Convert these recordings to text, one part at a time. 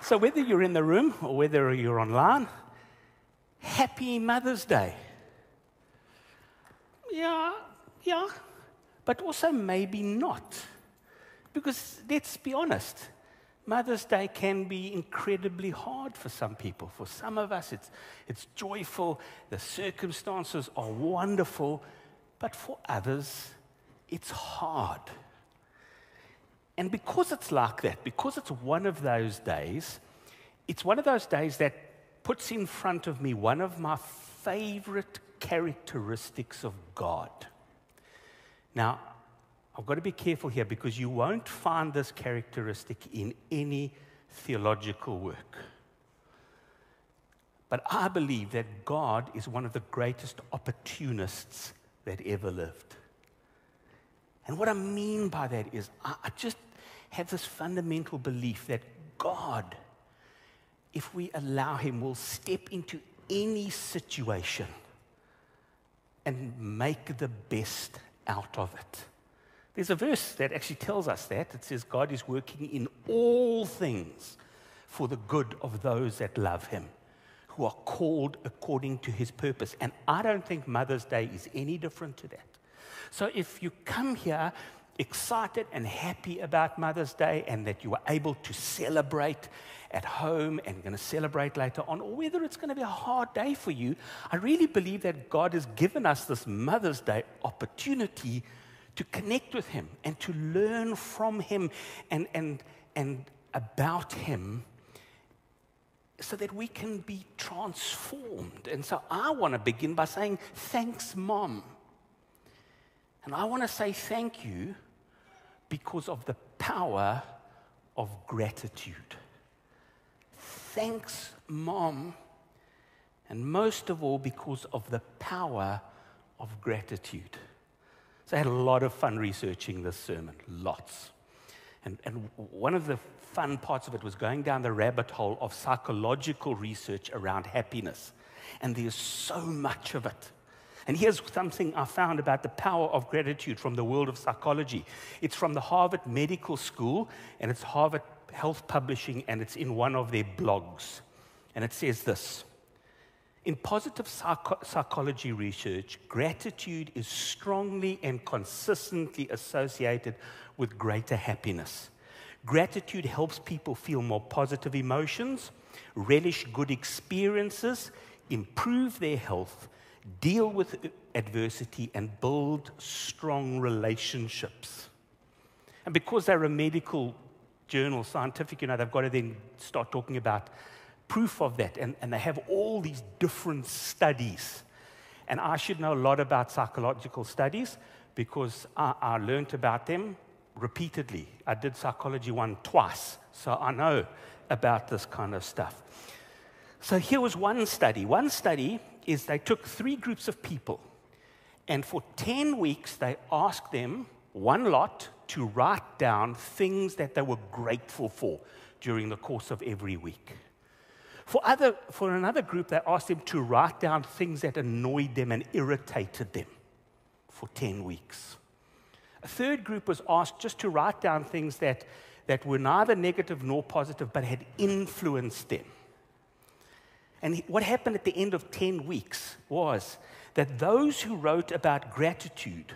So, whether you're in the room or whether you're online, happy Mother's Day. Yeah, yeah, but also maybe not. Because let's be honest, Mother's Day can be incredibly hard for some people. For some of us, it's, it's joyful, the circumstances are wonderful, but for others, it's hard. And because it's like that, because it's one of those days, it's one of those days that puts in front of me one of my favorite characteristics of God. Now, I've got to be careful here because you won't find this characteristic in any theological work. But I believe that God is one of the greatest opportunists that ever lived. And what I mean by that is, I, just have this fundamental belief that God, if we allow Him, will step into any situation and make the best out of it. There's a verse that actually tells us that. It says, God is working in all things for the good of those that love Him, who are called according to His purpose. And I don't think Mother's Day is any different to that. So if you come here excited and happy about Mother's Day and that you are able to celebrate at home and going to celebrate later on, or whether it's going to be a hard day for you, I really believe that God has given us this Mother's Day opportunity to connect with Him and to learn from Him and, and, and about Him so that we can be transformed. And so I want to begin by saying, Thanks, Mom. And I want to say thank you because of the power of gratitude. Thanks, Mom. And most of all, because of the power of gratitude. So I had a lot of fun researching this sermon, lots. And, and one of the fun parts of it was going down the rabbit hole of psychological research around happiness. And there's so much of it. And here's something I found about the power of gratitude from the world of psychology. It's from the Harvard Medical School, and it's Harvard Health Publishing, and it's in one of their blogs. And it says this In positive psych- psychology research, gratitude is strongly and consistently associated with greater happiness. Gratitude helps people feel more positive emotions, relish good experiences, improve their health, deal with adversity, and build strong relationships. And because they're a medical journal, scientific, you know, they've got to then start talking about proof of that. And, and they have all these different studies. And I should know a lot about psychological studies because I, I learned about them repeatedly. I did psychology one twice, so I know about this kind of stuff. So here was one study. One study is they took three groups of people, and for 10 weeks, they asked them, one lot, to write down things that they were grateful for during the course of every week. For, other, for another group, they asked them to write down things that annoyed them and irritated them for 10 weeks. A third group was asked just to write down things that, that were neither negative nor positive but had influenced them. And what happened at the end of 10 weeks was that those who wrote about gratitude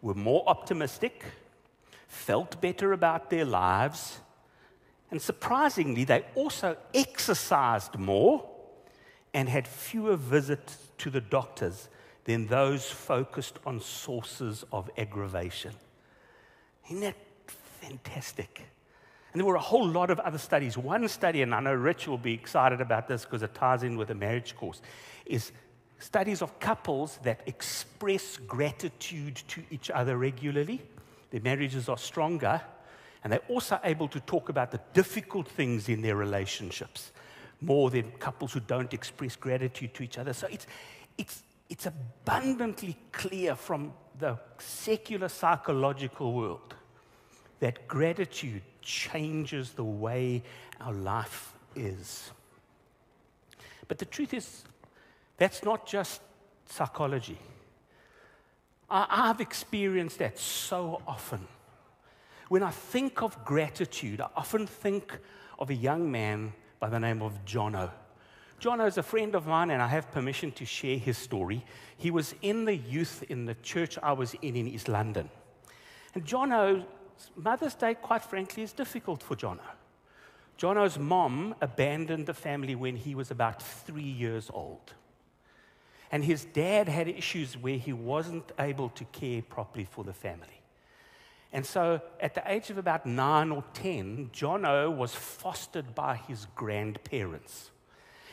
were more optimistic, felt better about their lives, and surprisingly, they also exercised more and had fewer visits to the doctors than those focused on sources of aggravation. Isn't that fantastic? And there were a whole lot of other studies. One study, and I know Rich will be excited about this because it ties in with the marriage course, is studies of couples that express gratitude to each other regularly. Their marriages are stronger, and they're also able to talk about the difficult things in their relationships more than couples who don't express gratitude to each other. So it's, it's, it's abundantly clear from the secular psychological world that gratitude changes the way our life is. But the truth is, that's not just psychology. I, have experienced that so often. when I think of gratitude, I often think of a young man by the name of Jono. Jono is a friend of mine, and I have permission to share his story. He was in the youth in the church I was in in East London. And Jono, Mother's Day, quite frankly, is difficult for Jono. Jono's mom abandoned the family when he was about three years old. And his dad had issues where he wasn't able to care properly for the family. And so at the age of about nine or 10, Jono was fostered by his grandparents.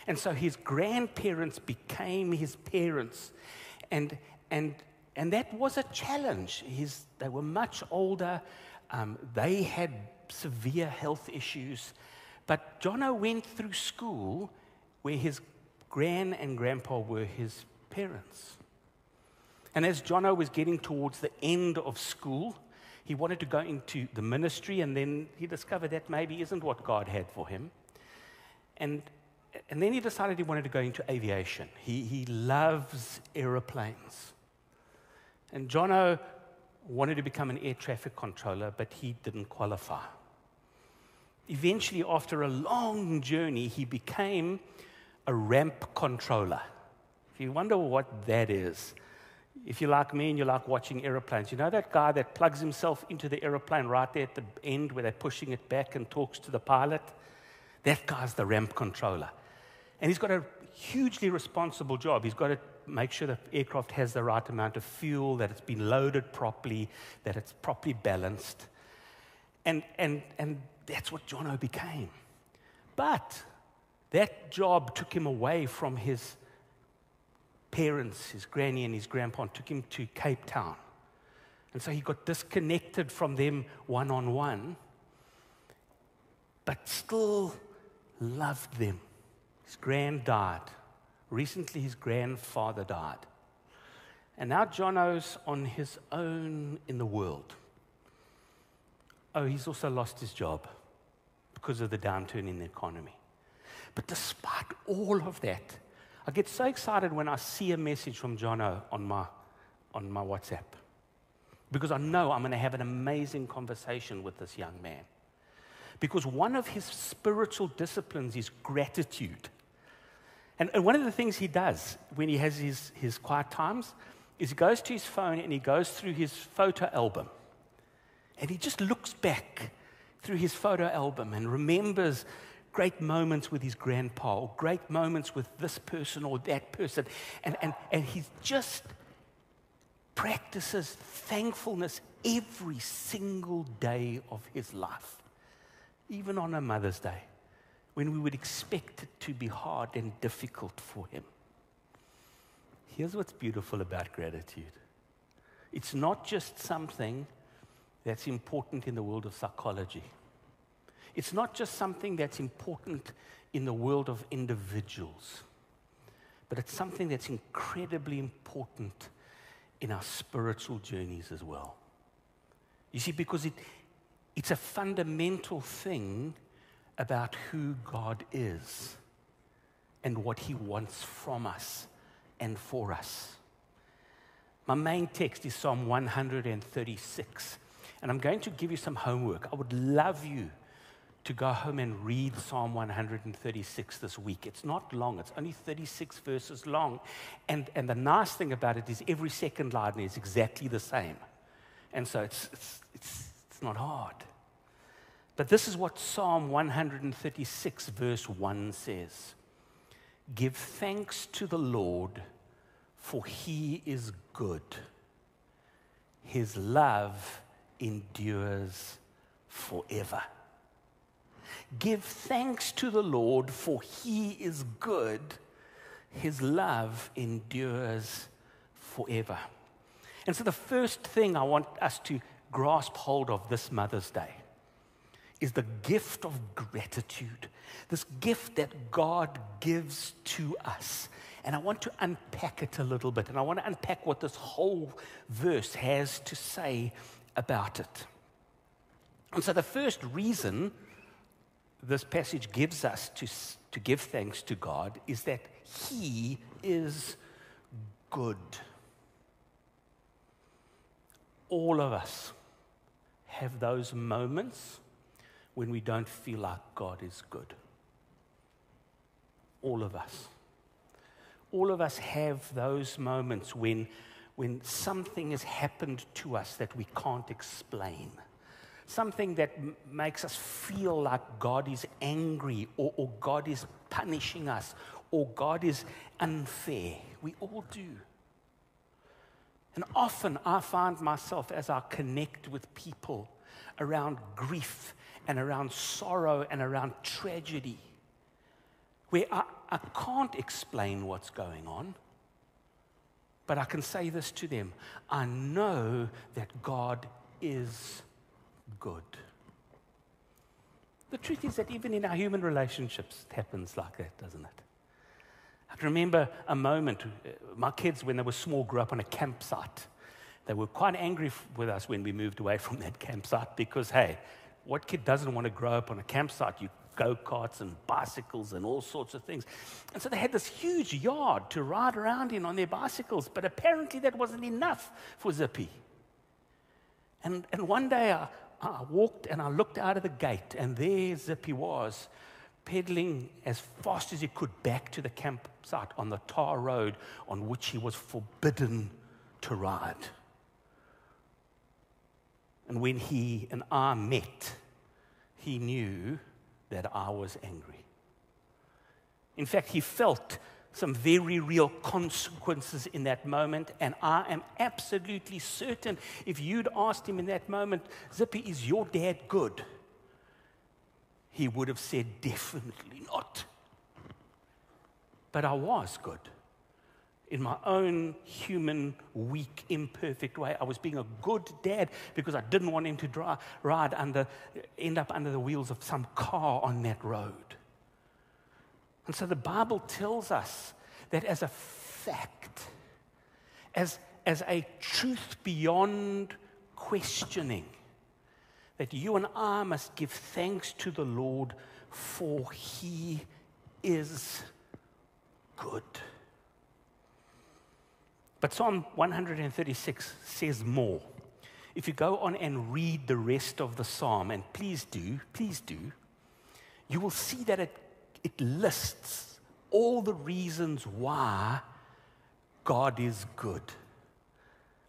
And so his grandparents became his parents. And, and, and that was a challenge. His, they were much older, um, they had severe health issues. But Jono went through school where his gran and grandpa were his parents. And as Jono was getting towards the end of school, he wanted to go into the ministry, and then he discovered that maybe isn't what God had for him. And, and then he decided he wanted to go into aviation. He, he loves aeroplanes. And Jono wanted to become an air traffic controller, but he didn't qualify. Eventually, after a long journey, he became a ramp controller. If you wonder what that is, if you're like me and you like watching aeroplanes, you know that guy that plugs himself into the aeroplane right there at the end where they're pushing it back and talks to the pilot? That guy's the ramp controller. And he's got a hugely responsible job. He's got to make sure the aircraft has the right amount of fuel, that it's been loaded properly, that it's properly balanced. And, and, and that's what Jono became. But that job took him away from his parents, his granny and his grandpa, and took him to Cape Town. And so he got disconnected from them one on one, but still loved them. His grand died. Recently, his grandfather died. And now Jono's on his own in the world. Oh, he's also lost his job because of the downturn in the economy. But despite all of that, I get so excited when I see a message from Jono on my, on my WhatsApp because I know I'm going to have an amazing conversation with this young man. Because one of his spiritual disciplines is gratitude. And, and one of the things he does when he has his, his quiet times is he goes to his phone and he goes through his photo album. And he just looks back through his photo album and remembers great moments with his grandpa, or great moments with this person or that person. And, and, and he just practices thankfulness every single day of his life, even on a Mother's Day, when we would expect it to be hard and difficult for him. Here's what's beautiful about gratitude it's not just something that's important in the world of psychology. It's not just something that's important in the world of individuals, but it's something that's incredibly important in our spiritual journeys as well. You see, because it, it's a fundamental thing about who God is and what He wants from us and for us. My main text is Psalm 136, and I'm going to give you some homework. I would love you to go home and read Psalm 136 this week. It's not long, it's only 36 verses long. And, and the nice thing about it is every second line is exactly the same. And so it's, it's, it's, it's not hard. But this is what Psalm 136, verse 1 says Give thanks to the Lord, for he is good. His love endures forever. Give thanks to the Lord, for he is good. His love endures forever. And so, the first thing I want us to grasp hold of this Mother's Day is the gift of gratitude, this gift that God gives to us. And I want to unpack it a little bit, and I want to unpack what this whole verse has to say about it. And so, the first reason this passage gives us to, to give thanks to God is that He is good. All of us have those moments when we don't feel like God is good. All of us. All of us have those moments when, when something has happened to us that we can't explain. Something that m- makes us feel like God is angry or, or God is punishing us or God is unfair. We all do. And often I find myself as I connect with people around grief and around sorrow and around tragedy, where I, I can't explain what's going on, but I can say this to them I know that God is good. The truth is that even in our human relationships, it happens like that, doesn't it? I can remember a moment, uh, my kids, when they were small, grew up on a campsite. They were quite angry with us when we moved away from that campsite because, hey, what kid doesn't want to grow up on a campsite? You go karts and bicycles and all sorts of things. And so they had this huge yard to ride around in on their bicycles, but apparently that wasn't enough for Zippy. And, and one day I, I walked and I looked out of the gate, and there Zippy was pedaling as fast as he could back to the campsite on the tar road on which he was forbidden to ride. And when he and I met, he knew that I was angry. In fact, he felt some very real consequences in that moment. And I am absolutely certain if you'd asked him in that moment, Zippy, is your dad good? he would have said, Definitely not. But I was good. In my own human, weak, imperfect way, I was being a good dad because I didn't want him to dry, ride under, end up under the wheels of some car on that road. And so the Bible tells us that as a fact, as, as a truth beyond questioning, that you and I must give thanks to the Lord, for he is good. But Psalm 136 says more. If you go on and read the rest of the psalm, and please do, please do, you will see that it, it lists all the reasons why God is good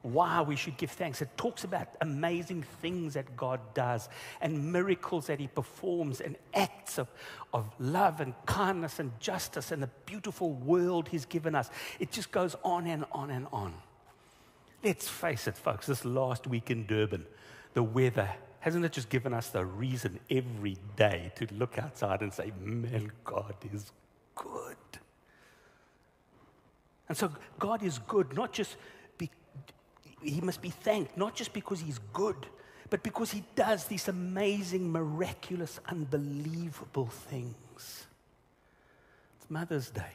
why we should give thanks. It talks about amazing things that God does and miracles that He performs and acts of, of love and kindness and justice and the beautiful world He's given us. It just goes on and on and on. Let's face it, folks, this last week in Durban, the weather, hasn't it just given us the reason every day to look outside and say, man, God is good? And so God is good, not just he must be thanked, not just because he's good, but because he does these amazing, miraculous, unbelievable things. It's Mother's Day.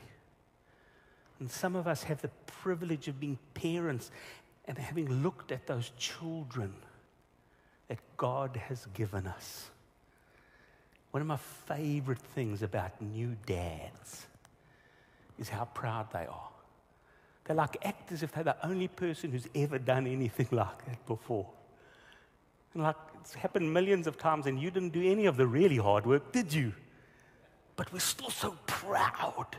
And some of us have the privilege of being parents and having looked at those children that God has given us. One of my favorite things about new dads is how proud they are. They like act as if they're the only person who's ever done anything like that before. And like it's happened millions of times, and you didn't do any of the really hard work, did you? But we're still so proud.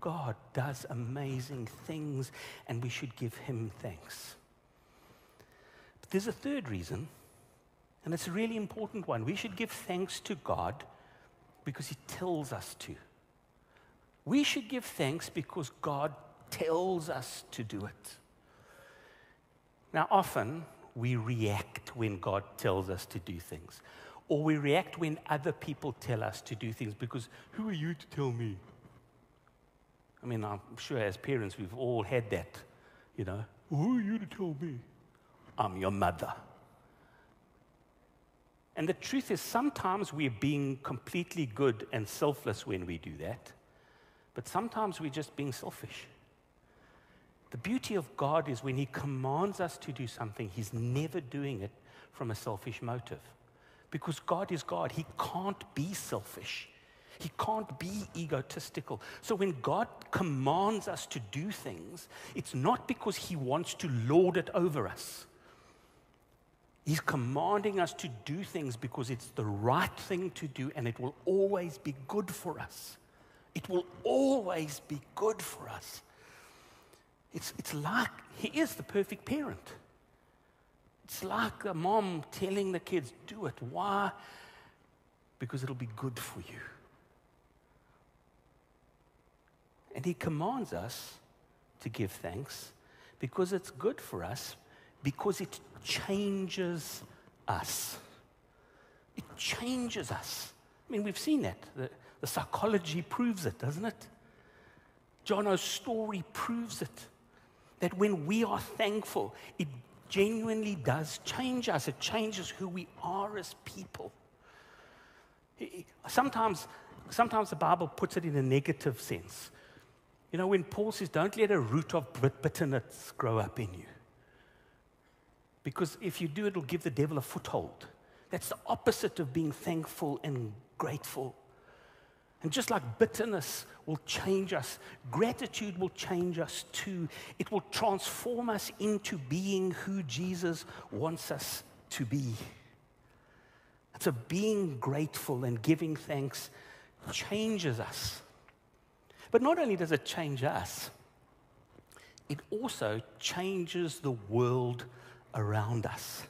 God does amazing things, and we should give him thanks. But there's a third reason, and it's a really important one. We should give thanks to God because he tells us to. We should give thanks because God tells us to do it. Now, often we react when God tells us to do things, or we react when other people tell us to do things because who are you to tell me? I mean, I'm sure as parents we've all had that, you know. Who are you to tell me? I'm your mother. And the truth is, sometimes we're being completely good and selfless when we do that. But sometimes we're just being selfish. The beauty of God is when He commands us to do something, He's never doing it from a selfish motive. Because God is God, He can't be selfish. He can't be egotistical. So when God commands us to do things, it's not because He wants to lord it over us. He's commanding us to do things because it's the right thing to do and it will always be good for us. It will always be good for us. It's, it's like He is the perfect parent. It's like a mom telling the kids, do it. Why? Because it'll be good for you. And He commands us to give thanks because it's good for us, because it changes us. It changes us. I mean, we've seen that. The, the psychology proves it, doesn't it? Jono's story proves it. That when we are thankful, it genuinely does change us. It changes who we are as people. Sometimes, sometimes the Bible puts it in a negative sense. You know, when Paul says, don't let a root of bitterness grow up in you. Because if you do, it'll give the devil a foothold. That's the opposite of being thankful and grateful. And just like bitterness will change us, gratitude will change us too. It will transform us into being who Jesus wants us to be. So, being grateful and giving thanks changes us. But not only does it change us, it also changes the world around us.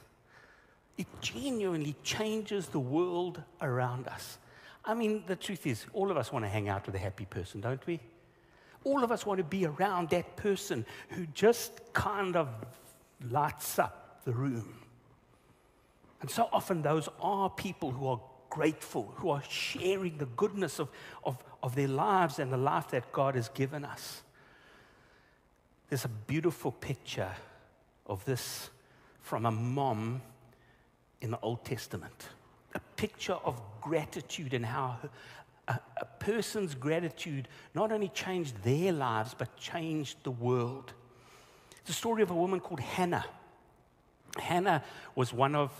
It genuinely changes the world around us. I mean, the truth is, all of us want to hang out with a happy person, don't we? All of us want to be around that person who just kind of lights up the room. And so often, those are people who are grateful, who are sharing the goodness of, of, of their lives and the life that God has given us. There's a beautiful picture of this from a mom in the Old Testament. A picture of gratitude and how a, a, person's gratitude not only changed their lives, but changed the world. It's the story of a woman called Hannah. Hannah was one of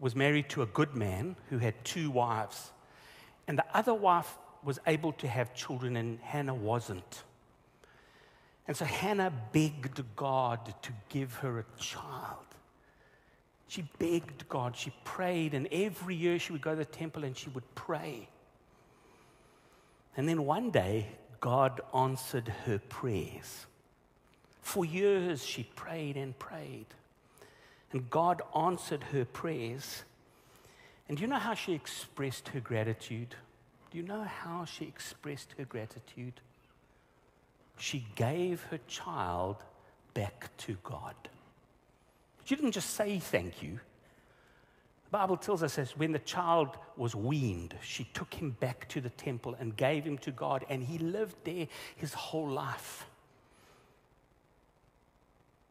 was married to a good man who had two wives. And the other wife was able to have children, and Hannah wasn't. And so Hannah begged God to give her a child. She begged God, she prayed, and every year she would go to the temple and she would pray. And then one day, God answered her prayers. For years, she prayed and prayed. And God answered her prayers. And do you know how she expressed her gratitude? Do you know how she expressed her gratitude? She gave her child back to God. She didn't just say thank you. The Bible tells us that when the child was weaned, she took him back to the temple and gave him to God, and he lived there his whole life.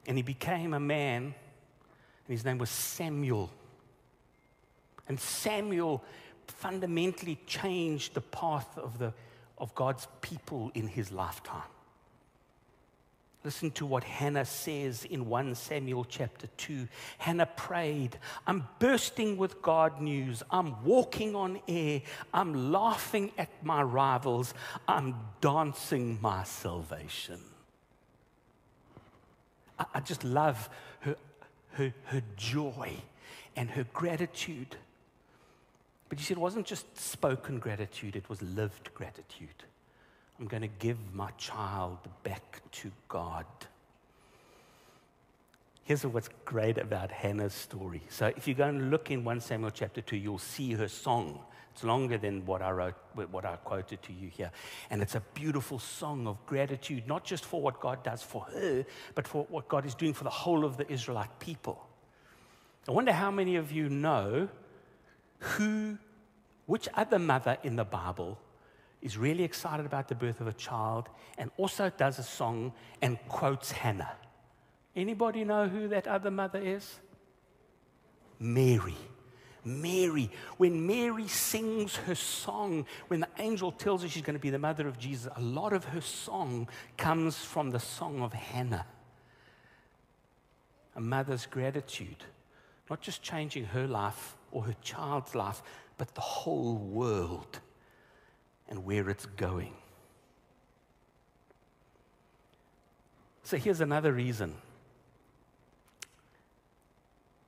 And he became a man, and his name was Samuel. And Samuel fundamentally changed the path of, the, of God's people in his lifetime. Listen to what Hannah says in 1 Samuel chapter 2. Hannah prayed, I'm bursting with God news. I'm walking on air. I'm laughing at my rivals. I'm dancing my salvation. I, I just love her, her, her joy and her gratitude. But you see, it wasn't just spoken gratitude, it was lived gratitude. I'm going to give my child back to God. Here's what's great about Hannah's story. So, if you go and look in 1 Samuel chapter 2, you'll see her song. It's longer than what I wrote, what I quoted to you here. And it's a beautiful song of gratitude, not just for what God does for her, but for what God is doing for the whole of the Israelite people. I wonder how many of you know who, which other mother in the Bible is really excited about the birth of a child and also does a song and quotes Hannah. Anybody know who that other mother is? Mary. Mary. When Mary sings her song, when the angel tells her she's going to be the mother of Jesus, a lot of her song comes from the song of Hannah. A mother's gratitude, not just changing her life or her child's life, but the whole world and where it's going. So here's another reason.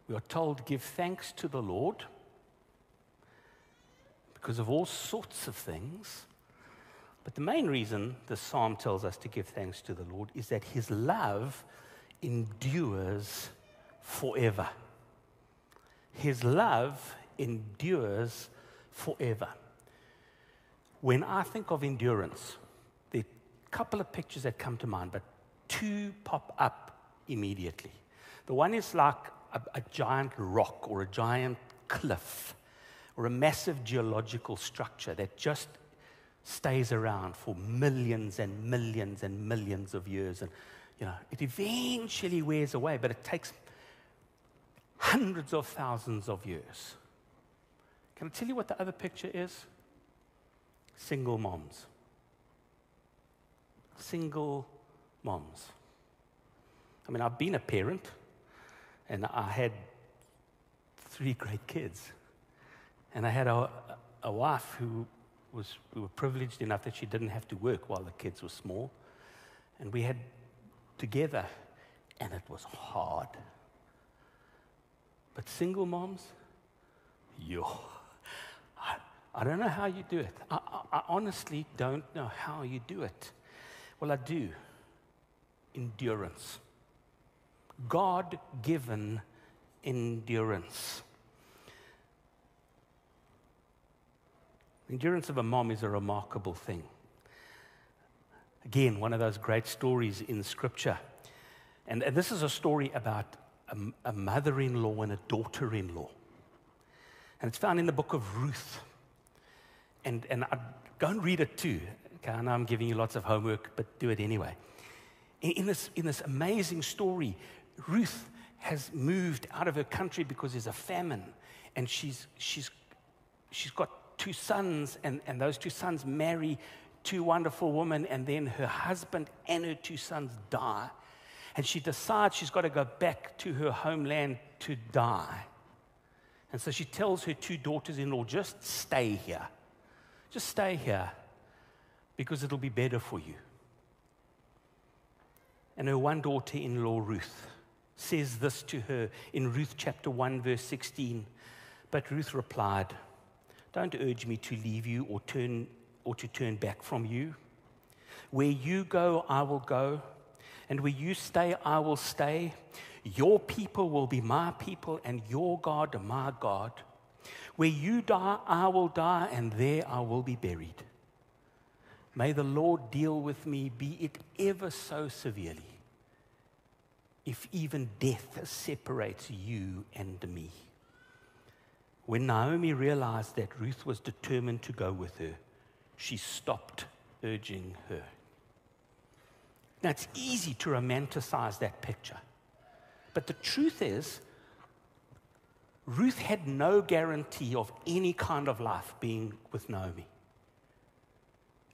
We are told, give thanks to the Lord because of all sorts of things. But the main reason the psalm tells us to give thanks to the Lord is that his love endures forever. His love endures forever. When I think of endurance, there are a couple of pictures that come to mind, but two pop up immediately. The one is like a, a giant rock or a giant cliff or a massive geological structure that just stays around for millions and millions and millions of years. And, you know, it eventually wears away, but it takes hundreds of thousands of years. Can I tell you what the other picture is? Single moms. Single moms. I mean, I've been a parent and I had three great kids. And I had a, a wife who was, we were privileged enough that she didn't have to work while the kids were small. And we had together, and it was hard. But single moms, yo, I, don't know how you do it. I, I, I honestly don't know how you do it. Well, I do. Endurance. God given endurance. Endurance of a mom is a remarkable thing. Again, one of those great stories in Scripture. And, and this is a story about a, a mother in law and a daughter in law. And it's found in the book of Ruth. And, and I, go and read it too. Okay, I know I'm giving you lots of homework, but do it anyway. In, in, this, in this amazing story, Ruth has moved out of her country because there's a famine. And she's, she's, she's got two sons, and, and those two sons marry two wonderful women, and then her husband and her two sons die. And she decides she's got to go back to her homeland to die. And so she tells her two daughters in law, just stay here. Just stay here because it'll be better for you. And her one daughter in law, Ruth, says this to her in Ruth chapter 1, verse 16. But Ruth replied, don't urge me to leave you or, turn, or to turn back from you. Where you go, I will go, and where you stay, I will stay. Your people will be my people, and your God, my God. Where you die, I will die, and there I will be buried. May the Lord deal with me, be it ever so severely, if even death separates you and me. When Naomi realized that Ruth was determined to go with her, she stopped urging her. Now, it's easy to romanticize that picture. But the truth is, Ruth had no guarantee of any kind of life being with Naomi.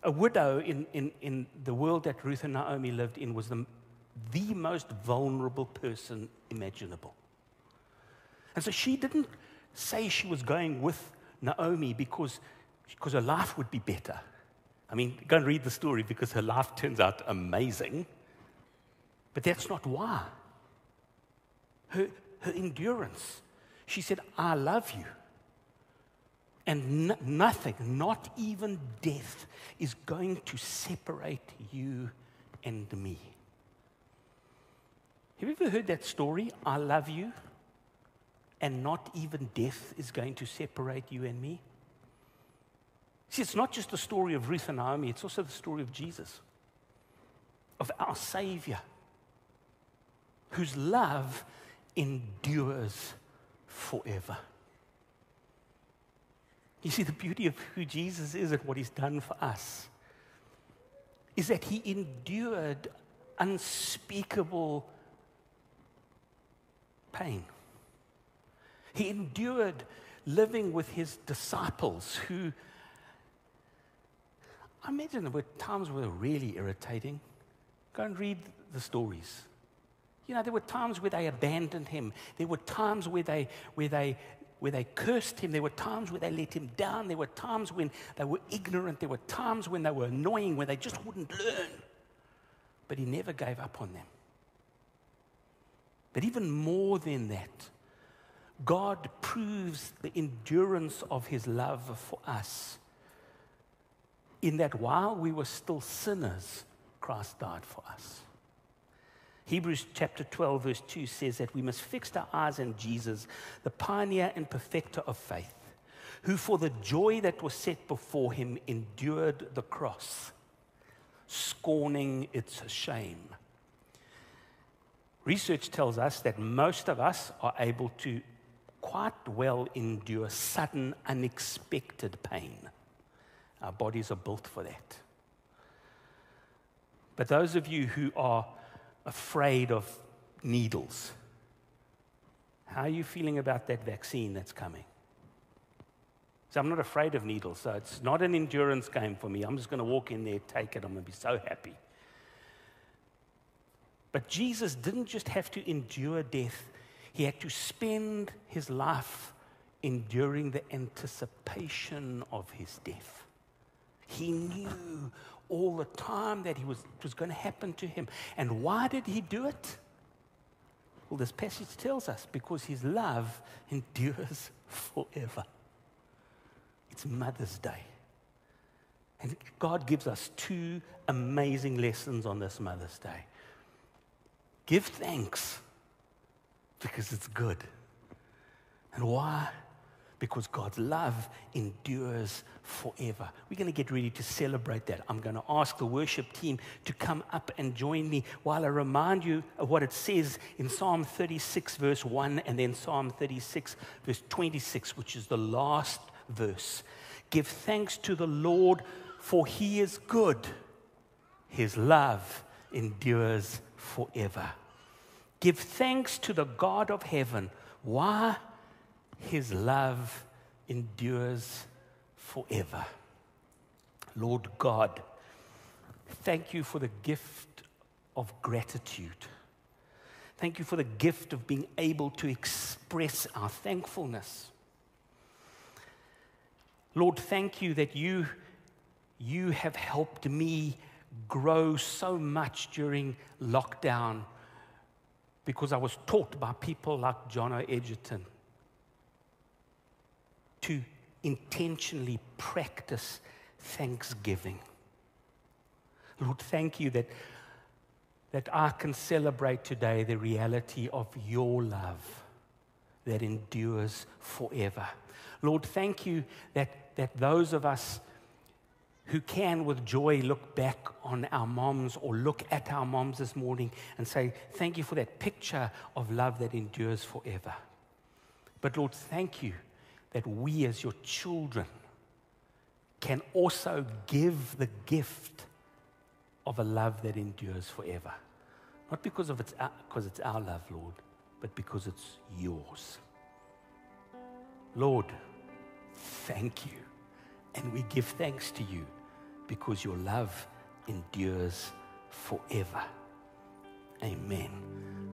A widow in, in, in the world that Ruth and Naomi lived in was the, the most vulnerable person imaginable. And so she didn't say she was going with Naomi because, because her life would be better. I mean, go and read the story because her life turns out amazing. But that's not why. Her, her endurance. She said, I love you. And nothing, not even death, is going to separate you and me. Have you ever heard that story? I love you and not even death is going to separate you and me? See, it's not just the story of Ruth and Naomi, it's also the story of Jesus, of our Savior, whose love endures forever. You see, the beauty of who Jesus is and what he's done for us is that he endured unspeakable pain. He endured living with his disciples who, I imagine there were times were really irritating. Go and read the stories. You know, there were times where they abandoned him. There were times where they, where they where they cursed him. There were times where they let him down. There were times when they were ignorant. There were times when they were annoying, where they just wouldn't learn. But he never gave up on them. But even more than that, God proves the endurance of his love for us in that while we were still sinners, Christ died for us. Hebrews chapter 12, verse 2 says that we must fix our eyes on Jesus, the pioneer and perfecter of faith, who for the joy that was set before him endured the cross, scorning its shame. Research tells us that most of us are able to quite well endure sudden, unexpected pain. Our bodies are built for that. But those of you who are afraid of needles. How are you feeling about that vaccine that's coming? So I'm not afraid of needles, so it's not an endurance game for me. I'm just going to walk in there, take it, I'm going to be so happy. But Jesus didn't just have to endure death, he had to spend his life enduring the anticipation of his death. He knew all the time that he was, it was going to happen to him. And why did he do it? Well, this passage tells us because his love endures forever. It's Mother's Day. And God gives us two amazing lessons on this Mother's Day. Give thanks because it's good. And why? Because God's love endures forever. We're going to get ready to celebrate that. I'm going to ask the worship team to come up and join me while I remind you of what it says in Psalm 36, verse 1, and then Psalm 36, verse 26, which is the last verse. Give thanks to the Lord, for he is good. His love endures forever. Give thanks to the God of heaven. Why? His love endures forever. Lord God, thank you for the gift of gratitude. Thank you for the gift of being able to express our thankfulness. Lord, thank you that you, you have helped me grow so much during lockdown because I was taught by people like Jono Edgerton to intentionally practice thanksgiving. Lord, thank you that, that I can celebrate today the reality of your love that endures forever. Lord, thank you that, that those of us who can with joy look back on our moms or look at our moms this morning and say, Thank you for that picture of love that endures forever. But Lord, thank you that we as your children can also give the gift of a love that endures forever. Not because, of it's, uh, our, because it's our love, Lord, but because it's yours. Lord, thank you. And we give thanks to you because your love endures forever. Amen.